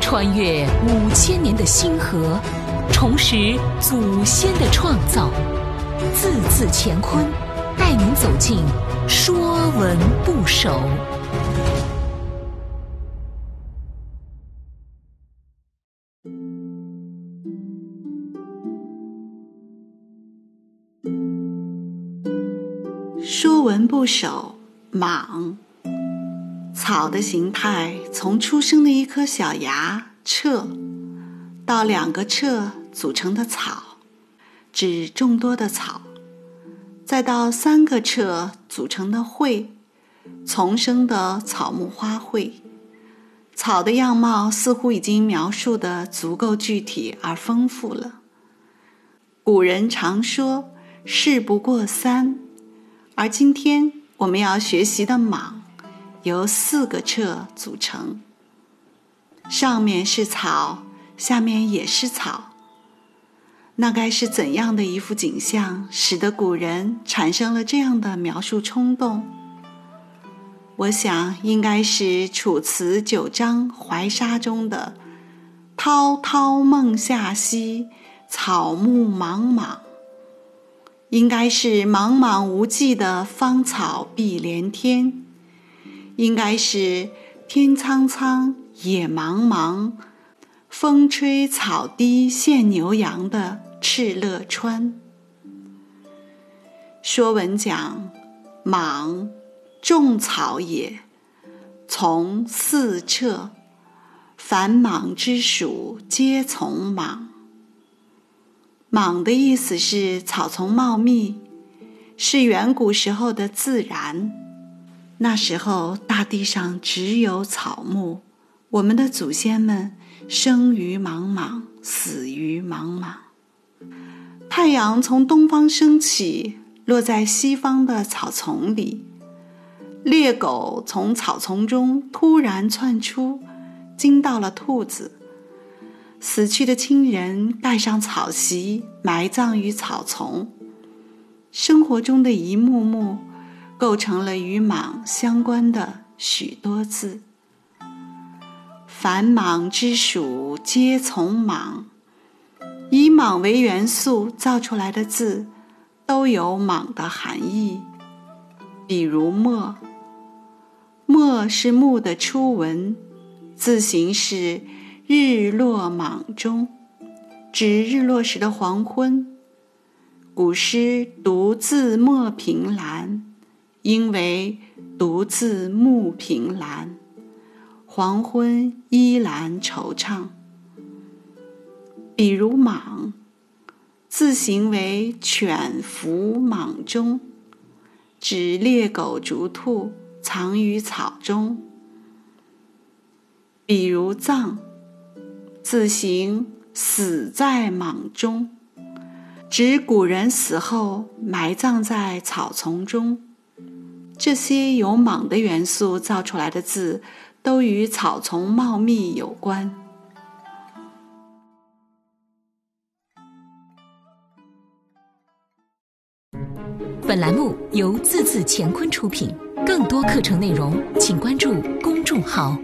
穿越五千年的星河，重拾祖先的创造，字字乾坤，带您走进《说文不首》。《说文不首》莽。草的形态从出生的一颗小芽彻，到两个彻组成的草，指众多的草；再到三个彻组成的会，丛生的草木花卉。草的样貌似乎已经描述的足够具体而丰富了。古人常说“事不过三”，而今天我们要学习的莽。由四个彻组成，上面是草，下面也是草。那该是怎样的一幅景象，使得古人产生了这样的描述冲动？我想，应该是《楚辞九章怀沙》中的“滔滔梦下兮，草木茫茫”，应该是茫茫无际的芳草碧连天。应该是天苍苍，野茫茫，风吹草低见牛羊的敕勒川。说文讲：莽，种草也，从四彻，凡莽之属，皆从莽。莽的意思是草丛茂密，是远古时候的自然。那时候，大地上只有草木。我们的祖先们生于茫茫，死于茫茫。太阳从东方升起，落在西方的草丛里。猎狗从草丛中突然窜出，惊到了兔子。死去的亲人盖上草席，埋葬于草丛。生活中的一幕幕。构成了与莽相关的许多字。凡莽之属，皆从莽。以莽为元素造出来的字，都有莽的含义。比如墨，墨是木的初文，字形是日落莽中，指日落时的黄昏。古诗独自墨凭栏。应为独自暮凭栏，黄昏依然惆怅。比如莽，字形为犬伏莽中，指猎狗逐兔藏于草中。比如葬，字形死在莽中，指古人死后埋葬在草丛中。这些由莽的元素造出来的字，都与草丛茂密有关。本栏目由字字乾坤出品，更多课程内容，请关注公众号。